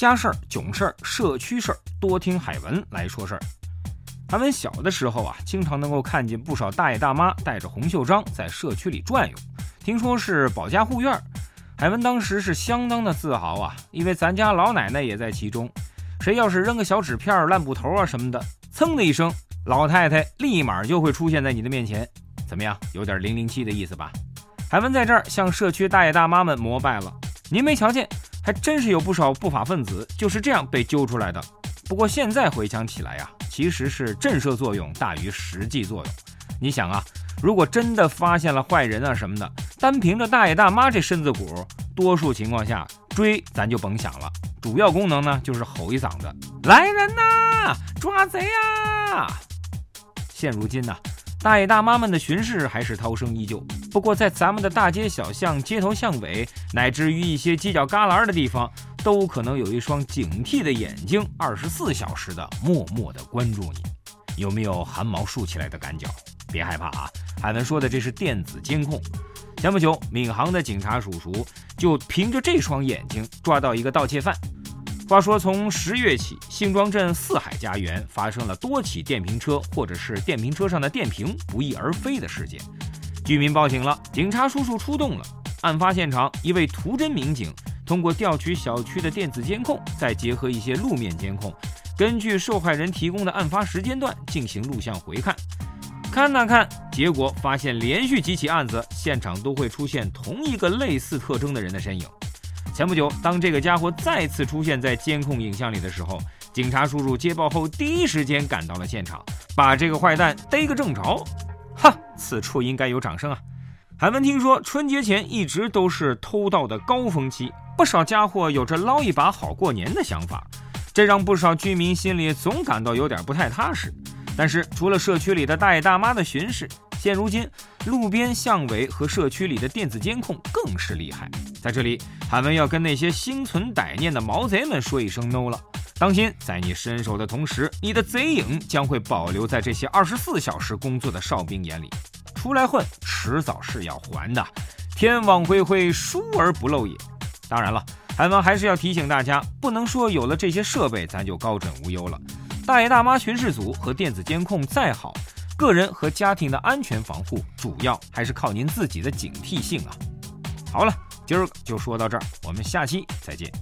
家事儿、囧事儿、社区事儿，多听海文来说事儿。海文小的时候啊，经常能够看见不少大爷大妈带着红袖章在社区里转悠，听说是保家护院。海文当时是相当的自豪啊，因为咱家老奶奶也在其中。谁要是扔个小纸片、烂布头啊什么的，噌的一声，老太太立马就会出现在你的面前。怎么样，有点零零七的意思吧？海文在这儿向社区大爷大妈们膜拜了。您没瞧见，还真是有不少不法分子就是这样被揪出来的。不过现在回想起来呀。其实是震慑作用大于实际作用。你想啊，如果真的发现了坏人啊什么的，单凭着大爷大妈这身子骨，多数情况下追咱就甭想了。主要功能呢，就是吼一嗓子：“来人呐，抓贼呀！”现如今呢，大爷大妈们的巡视还是涛声依旧。不过在咱们的大街小巷、街头巷尾，乃至于一些犄角旮旯的地方。都可能有一双警惕的眼睛，二十四小时的默默的关注你，有没有汗毛竖起来的感觉？别害怕啊，海文说的这是电子监控。前不久，闵行的警察叔叔就凭着这双眼睛抓到一个盗窃犯。话说，从十月起，辛庄镇四海家园发生了多起电瓶车或者是电瓶车上的电瓶不翼而飞的事件，居民报警了，警察叔叔出动了。案发现场，一位图侦民警。通过调取小区的电子监控，再结合一些路面监控，根据受害人提供的案发时间段进行录像回看，看呐看，结果发现连续几起案子现场都会出现同一个类似特征的人的身影。前不久，当这个家伙再次出现在监控影像里的时候，警察叔叔接报后第一时间赶到了现场，把这个坏蛋逮个正着。此处应该有掌声啊！海文听说春节前一直都是偷盗的高峰期。不少家伙有着捞一把好过年的想法，这让不少居民心里总感到有点不太踏实。但是，除了社区里的大爷大妈的巡视，现如今路边巷尾和社区里的电子监控更是厉害。在这里，海文要跟那些心存歹念的毛贼们说一声 no 了。当心，在你伸手的同时，你的贼影将会保留在这些二十四小时工作的哨兵眼里。出来混，迟早是要还的。天网恢恢，疏而不漏也。当然了，海文还是要提醒大家，不能说有了这些设备咱就高枕无忧了。大爷大妈巡视组和电子监控再好，个人和家庭的安全防护主要还是靠您自己的警惕性啊。好了，今儿个就说到这儿，我们下期再见。